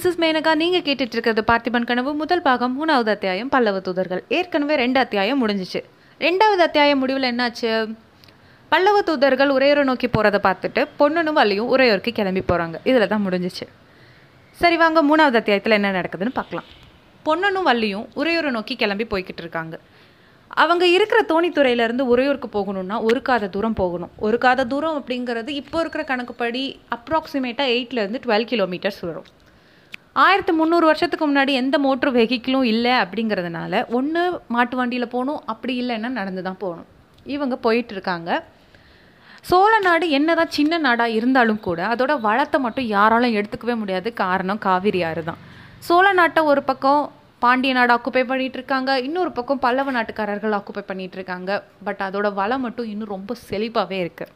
This is Menaka நீங்கள் கேட்டுட்டு இருக்கிறது பார்த்திபன் கனவு. முதல் பாகம் மூணாவது அத்தியாயம் பல்லவ தூதர்கள். ஏற்கனவே ரெண்டு அத்தியாயம் முடிஞ்சிச்சு. ரெண்டாவது அத்தியாயம் முடிவில் என்னாச்சு? பல்லவ தூதர்கள் உரையோரை நோக்கி போகிறத பார்த்துட்டு பொண்ணுனும் வள்ளியும் உரையோருக்கு கிளம்பி போகிறாங்க இதில் தான் முடிஞ்சிச்சு. சரி வாங்க. மூணாவது அத்தியாயத்தில் என்ன நடக்குதுன்னு பார்க்கலாம். பொன்னனும் வள்ளியும் உரையோரை நோக்கி கிளம்பி போய்கிட்டு இருக்காங்க. அவங்க இருக்கிற தோணித்துறையிலேருந்து உறையூருக்கு போகணும்னா ஒரு காத தூரம் போகணும். ஒரு காத தூரம் அப்படிங்கிறது இப்போ இருக்கிற கணக்குப்படி அப்ராக்சிமேட்டாக எயிட்லேருந்து டுவெல் கிலோமீட்டர்ஸ் வரும். ஆயிரத்து முந்நூறு வருஷத்துக்கு முன்னாடி எந்த மோட்ரு வெஹிக்கிளும் இல்லை அப்படிங்கிறதுனால ஒன்று மாட்டு வண்டியில் போகணும் அப்படி இல்லைன்னா நடந்து தான் போகணும். இவங்க போயிட்டுருக்காங்க சோழ நாடு என்னதான் சின்ன நாடாக இருந்தாலும் கூட அதோட வளத்தை மட்டும் யாராலும் எடுத்துக்கவே முடியாது. காரணம் காவிரி ஆறு தான். சோழ நாட்டை ஒரு பக்கம் பாண்டிய நாடு ஆக்குப்பை பண்ணிகிட்டு இருக்காங்க இன்னொரு பக்கம் பல்லவ நாட்டுக்காரர்கள் ஆக்குப்பை பண்ணிகிட்டு இருக்காங்க. பட் அதோட வளம் மட்டும் இன்னும் ரொம்ப செழிப்பாகவே இருக்குது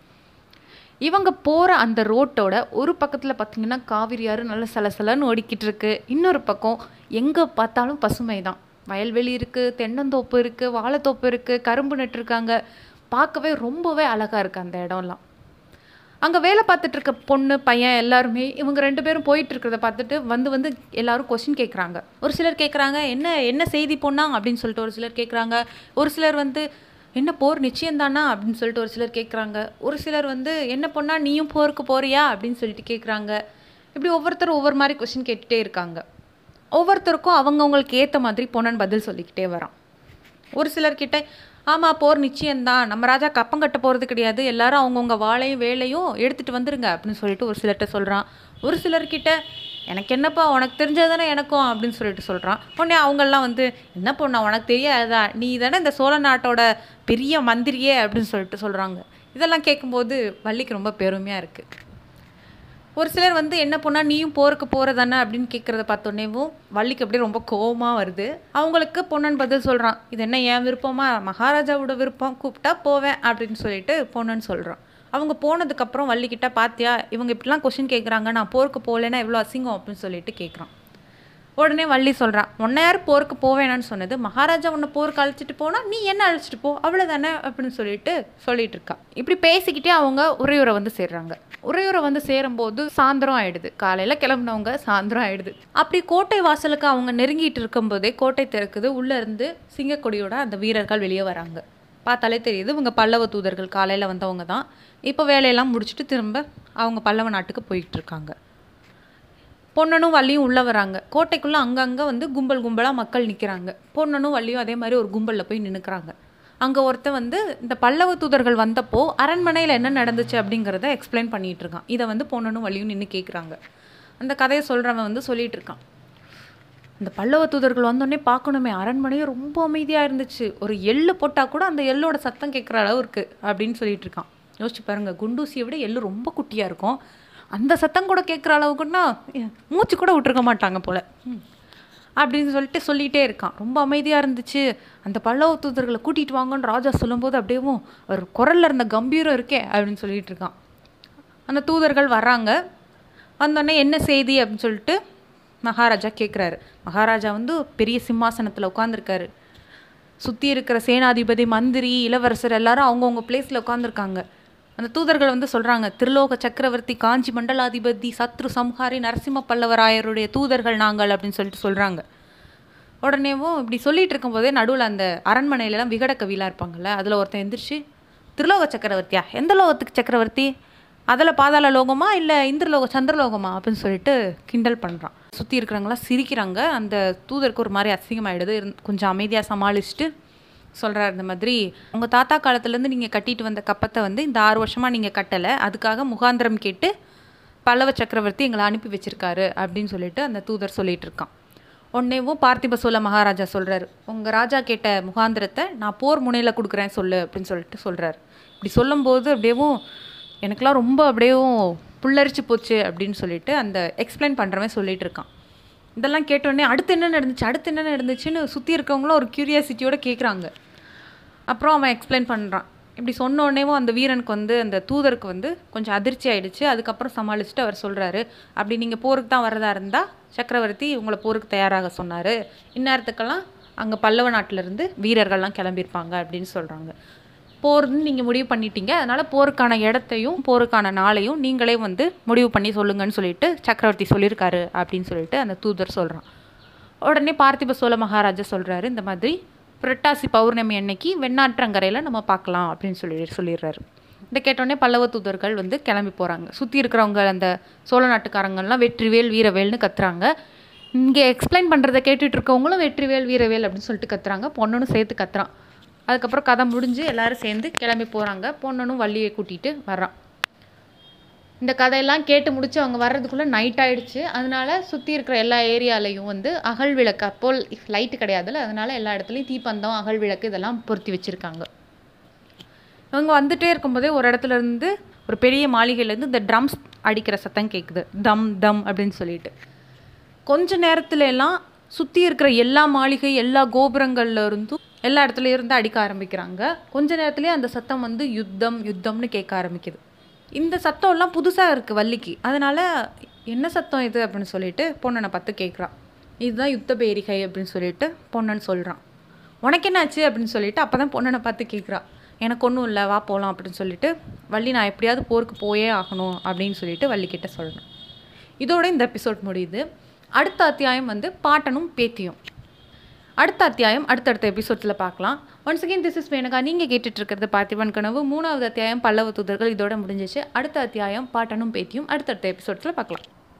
இவங்க போகிற அந்த ரோட்டோட ஒரு பக்கத்தில் பார்த்தீங்கன்னா காவிரி ஆறு நல்ல சலசலன்னு ஓடிக்கிட்டு இருக்கு இன்னொரு பக்கம் எங்கே பார்த்தாலும் பசுமை தான் வயல்வெளி இருக்குது தென்னந்தோப்பு இருக்குது வாழைத்தோப்பு இருக்குது கரும்பு நட்டுருக்காங்க. பார்க்கவே ரொம்பவே அழகாக இருக்குது அந்த இடம்லாம். அங்கே வேலை பார்த்துட்டு இருக்க பொண்ணு பையன் எல்லாருமே இவங்க ரெண்டு பேரும் போயிட்டு இருக்கிறத பார்த்துட்டு வந்து வந்து எல்லாரும் கொஸ்டின் கேட்குறாங்க ஒரு சிலர் கேட்குறாங்க என்ன என்ன செய்தி பொண்ணா? அப்படின்னு சொல்லிட்டு ஒரு சிலர் கேட்குறாங்க ஒரு சிலர் வந்து என்ன போர் நிச்சயம்தானா? அப்படின்னு சொல்லிட்டு ஒரு சிலர் கேட்குறாங்க ஒரு சிலர் வந்து என்ன பொண்ணா நீயும் போருக்கு போறியா? அப்படின்னு சொல்லிட்டு கேட்குறாங்க இப்படி ஒவ்வொருத்தரும் ஒவ்வொரு மாதிரி கொஷின் கேட்டுகிட்டே இருக்காங்க. ஒவ்வொருத்தருக்கும் அவங்கவுங்களுக்கு ஏற்ற மாதிரி பொண்ணன் பதில் சொல்லிக்கிட்டே வரான். ஒரு சிலர்கிட்ட ஆமாம் போர் நிச்சயம்தான். நம்ம ராஜா கப்பம் கட்ட போகிறது கிடையாது. எல்லாரும் அவங்கவுங்க வாழையும் வேலையும் எடுத்துகிட்டு வந்துருங்க. அப்படின்னு சொல்லிட்டு ஒரு சிலர்கிட்ட சொல்கிறான் ஒரு சிலர்கிட்ட எனக்கு என்னப்பா உனக்கு தெரிஞ்சதானே எனக்கும் அப்படின்னு சொல்லிட்டு சொல்கிறான் உடனே அவங்கெல்லாம் வந்து என்ன பொண்ணா உனக்கு தெரியாதா? நீ தானே இந்த சோழ நாட்டோட பெரிய மந்திரியே அப்படின்னு சொல்லிட்டு சொல்கிறாங்க இதெல்லாம் கேட்கும்போது வள்ளிக்கு ரொம்ப பெருமையாக இருக்குது ஒரு சிலர் வந்து என்ன பொண்ணா நீயும் போருக்கு போகிறதானே அப்படின்னு கேட்குறத பார்த்தோன்னேவும் வள்ளிக்கு அப்படியே ரொம்ப கோவமாக வருது. அவங்களுக்கு பொன்னன் பதில் சொல்கிறான் இது என்ன என் விருப்பமா? மகாராஜாவோட விருப்பம். கூப்பிட்டா போவேன் அப்படின்னு சொல்லிட்டு பொன்னன் சொல்கிறான் அவங்க போனதுக்கப்புறம் வள்ளிக்கிட்ட பார்த்தியா இவங்க இப்படிலாம் கொஷின் கேட்குறாங்க நான் போருக்கு போகலன்னா எவ்வளோ அசிங்கம் அப்படின்னு சொல்லிட்டு கேட்குறான் உடனே வள்ளி சொல்கிறான் உன்னை யார் போருக்கு போவேணான்னு சொன்னது? மகாராஜா உன்னை போருக்கு அழைச்சிட்டு போனால் நீ என்ன அழைச்சிட்டு போ? அவ்வளோதானே அப்படின்னு சொல்லிட்டு சொல்லிட்டு இருக்கா. இப்படி பேசிக்கிட்டே அவங்க உரையுறை வந்து சேர்றாங்க. உறையூரை வந்து சேரும்போது சாயந்தரம் ஆயிடுது. காலையில் கிளம்புனவங்க சாயந்தரம் ஆயிடுது. அப்படி கோட்டை வாசலுக்கு அவங்க நெருங்கிட்டு இருக்கும்போதே கோட்டை திறக்குது. உள்ளே இருந்து சிங்கக்கொடியோட அந்த வீரர்கள் வெளியே வராங்க. பார்த்தாலே தெரியுது இவங்க பல்லவ தூதர்கள் காலையில் வந்தவங்க தான். இப்போ வேலையெல்லாம் முடிச்சுட்டு திரும்ப அவங்க பல்லவ நாட்டுக்கு போயிட்டு இருக்காங்க. பொன்னனும் வள்ளியும் உள்ளே வராங்க. கோட்டைக்குள்ளே அங்கங்கே வந்து கும்பல் கும்பலாக மக்கள் நிற்கிறாங்க பொன்னனும் வள்ளியும் அதே மாதிரி ஒரு கும்பலில் போய் நின்றுக்கிறாங்க அங்கே ஒருத்தன் வந்து இந்த பல்லவ தூதர்கள் வந்தப்போ அரண்மனையில் என்ன நடந்துச்சு அப்படிங்கிறத எக்ஸ்பிளைன் பண்ணிகிட்டு இருக்கான். இதை வந்து பொன்னனும் வள்ளியும் நின்று கேட்குறாங்க அந்த கதையை சொல்கிறவன் வந்து சொல்லிகிட்டு இருக்கான். அந்த பல்லவ தூதர்கள் வந்தோடனே பார்க்கணுமே. அரண்மனையும் ரொம்ப அமைதியாக இருந்துச்சு. ஒரு எள்ளு போட்டால் கூட அந்த எள்ளோட சத்தம் கேட்குற அளவு இருக்குது அப்படின்னு சொல்லிட்டு இருக்கான். யோசிச்சு பாருங்கள் குண்டூசியை விட எள்ளு ரொம்ப குட்டியாக இருக்கும். அந்த சத்தம் கூட கேட்குற அளவுக்குன்னா மூச்சு கூட விட்டுருக்க மாட்டாங்க போல். அப்படின்னு சொல்லிட்டு சொல்லிகிட்டே இருக்கான். ரொம்ப அமைதியாக இருந்துச்சு. அந்த பல்லவ தூதர்களை கூட்டிகிட்டு வாங்கன்னு ராஜா சொல்லும்போது அப்படியேவும் ஒரு குரலில் இருந்த கம்பீரம் இருக்கே அப்படின்னு சொல்லிட்டு இருக்கான். அந்த தூதர்கள் வர்றாங்க. வந்தோடனே என்ன செய்தி அப்படின்னு சொல்லிட்டு மகாராஜா கேட்குறாரு மகாராஜா வந்து பெரிய சிம்மாசனத்தில் உட்காந்துருக்காரு சுற்றி இருக்கிற சேனாதிபதி மந்திரி இளவரசர் எல்லாரும் அவங்கவுங்க பிளேஸில் உட்காந்துருக்காங்க அந்த தூதர்கள் வந்து சொல்கிறாங்க திருலோக சக்கரவர்த்தி காஞ்சி மண்டலாதிபதி சத்ரு சம்ஹாரி நரசிம்ம பல்லவராயருடைய தூதர்கள் நாங்கள் அப்படின்னு சொல்லிட்டு சொல்கிறாங்க உடனேவும் இப்படி சொல்லிகிட்டு இருக்கும்போதே நடுவில் அந்த அரண்மனையிலலாம் விகட கவிலாம் இருப்பாங்கல்ல அதில் ஒருத்தன் எந்திரிச்சு திருலோக சக்கரவர்த்தியா? எந்த லோகத்துக்கு சக்கரவர்த்தி? அதில் பாதாள லோகமா இல்லை இந்திரலோக சந்திரலோகமா? அப்படின்னு சொல்லிட்டு கிண்டல் பண்ணுறான் சுற்றி இருக்கிறவங்களாம் சிரிக்கிறாங்க. அந்த தூதருக்கு ஒரு மாதிரி அசிங்கமாயிடுது. கொஞ்சம் அமைதியாக சமாளிச்சுட்டு சொல்கிறார் இந்த மாதிரி உங்கள் தாத்தா காலத்துலேருந்து நீங்கள் கட்டிட்டு வந்த கப்பத்தை வந்து இந்த ஆறு வருஷமாக நீங்கள் கட்டலை. அதுக்காக முகாந்திரம் கேட்டு பல்லவ சக்கரவர்த்தி எங்களை அனுப்பி வச்சிருக்காரு. அப்படின்னு சொல்லிட்டு அந்த தூதர் சொல்லிகிட்டு இருக்கான். உடனேவும் பார்த்திப சோழ மகாராஜா சொல்கிறார் உங்கள் ராஜா கேட்ட முகாந்திரத்தை நான் போர் முனையில் கொடுக்குறேன் சொல்லு. அப்படின்னு சொல்லிட்டு சொல்கிறாரு இப்படி சொல்லும்போது அப்படியேவும் எனக்கெலாம் ரொம்ப அப்படியேவும் புல்லரிச்சு போச்சு அப்படின்னு சொல்லிட்டு அந்த எக்ஸ்பிளைன் பண்ணுறவன் சொல்லிட்டு இருக்கான். இதெல்லாம் கேட்டோடனே அடுத்து என்ன நடந்துச்சு? அடுத்து என்ன நடந்துச்சுன்னு சுற்றி இருக்கவங்களும் ஒரு க்யூரியாசிட்டியோட கேட்குறாங்க அப்புறம் அவன் எக்ஸ்பிளைன் பண்ணுறான் இப்படி சொன்னோடனேவும் அந்த வீரனுக்கு வந்து அந்த தூதருக்கு வந்து கொஞ்சம் அதிர்ச்சி ஆயிடுச்சு. அதுக்கப்புறம் சமாளிச்சுட்டு அவர் சொல்கிறாரு அப்படி நீங்கள் போருக்கு தான் வரதா இருந்தால் சக்கரவர்த்தி உங்களை போருக்கு தயாராக சொன்னார். இந்நேரத்துக்கெல்லாம் அங்கே பல்லவ நாட்டிலேருந்து வீரர்கள்லாம் கிளம்பியிருப்பாங்க அப்படின்னு சொல்கிறாங்க போர்னு நீங்கள் முடிவு பண்ணிட்டீங்க. அதனால் போருக்கான இடத்தையும் போருக்கான நாளையும் நீங்களே வந்து முடிவு பண்ணி சொல்லுங்கன்னு சொல்லிட்டு சக்கரவர்த்தி சொல்லியிருக்காரு அப்படின்னு சொல்லிட்டு அந்த தூதர் சொல்கிறான் உடனே பார்த்திப சோழ மகாராஜா சொல்கிறாரு இந்த மாதிரி புரட்டாசி பௌர்ணமி அன்னைக்கு வெண்ணாற்றங்கரையில் நம்ம பார்க்கலாம் அப்படின்னு சொல்லி சொல்லிடுறாரு. இதை கேட்டோடனே பல்லவ தூதர்கள் வந்து கிளம்பி போகிறாங்க சுற்றி இருக்கிறவங்க அந்த சோழ நாட்டுக்காரங்கள்லாம் வெற்றிவேல் வீரவேல்னு கத்துறாங்க. இங்கே எக்ஸ்பிளைன் பண்ணுறதை கேட்டுட்டு இருக்கவங்களும் வெற்றிவேல் வீரவேல் அப்படின்னு சொல்லிட்டு கத்துறாங்க. பொண்ணுன்னு சேர்த்து கத்துறான். அதுக்கப்புறம் கதை முடிஞ்சு எல்லோரும் சேர்ந்து கிளம்பி போகிறாங்க பொண்ணனும் வள்ளியை கூட்டிகிட்டு வர்றான் இந்த கதையெல்லாம் கேட்டு முடிச்சு அவங்க வர்றதுக்குள்ளே நைட் ஆகிடுச்சு அதனால சுற்றி இருக்கிற எல்லா ஏரியாலையும் வந்து அகல் விளக்கு அப்போ லைட்டு கிடையாதுல்ல அதனால எல்லா இடத்துலையும் தீப்பந்தம் அகல் விளக்கு இதெல்லாம் பொருத்தி வச்சுருக்காங்க. இவங்க வந்துகிட்டே இருக்கும்போதே ஒரு இடத்துல இருந்து ஒரு பெரிய மாளிகையிலேருந்து இந்த ட்ரம்ஸ் அடிக்கிற சத்தம் கேட்குது தம் தம் அப்படின்னு சொல்லிட்டு. கொஞ்ச நேரத்துல எல்லாம் சுற்றி இருக்கிற எல்லா மாளிகை எல்லா கோபுரங்கள்ல இருந்தும் எல்லா இடத்துலையும் இருந்து அடிக்க ஆரம்பிக்கிறாங்க. கொஞ்ச நேரத்துலேயே அந்த சத்தம் வந்து யுத்தம் யுத்தம்னு கேட்க ஆரம்பிக்குது. இந்த சத்தம்லாம் புதுசாக இருக்குது வள்ளிக்கு. அதனால் என்ன சத்தம் இது அப்படின்னு சொல்லிட்டு பொண்ணனை பார்த்து கேட்குறான் இதுதான் யுத்த பேரிகை அப்படின்னு சொல்லிட்டு பொண்ணன் சொல்கிறான் உனக்கு என்னாச்சு அப்படின்னு சொல்லிட்டு அப்போ தான் பொண்ணனை பார்த்து கேட்குறான் எனக்கு ஒன்றும் இல்லை வா போகலாம் அப்படின்னு சொல்லிட்டு வள்ளி நான் எப்படியாவது போருக்கு போயே ஆகணும் அப்படின்னு சொல்லிட்டு வள்ளிக்கிட்ட சொல்லணும் இதோட இந்த எபிசோட் முடியுது. அடுத்த அத்தியாயம் வந்து பாட்டனும் பேத்தியும். அடுத்த அத்தியாயம் அடுத்தடுத்த எபிசோட்ஸில் பார்க்கலாம். Once again this is Menaka நீங்கள் கேட்டுட்டு இருக்கிறது பார்த்திபன் கனவு. மூணாவது அத்தியாயம் பல்லவ தூதர்கள். இதோட முடிஞ்சிச்சு. அடுத்த அத்தியாயம் பாட்டனும் பேத்தியும். அடுத்தடுத்த எபிசோட்ஸில் பார்க்கலாம்.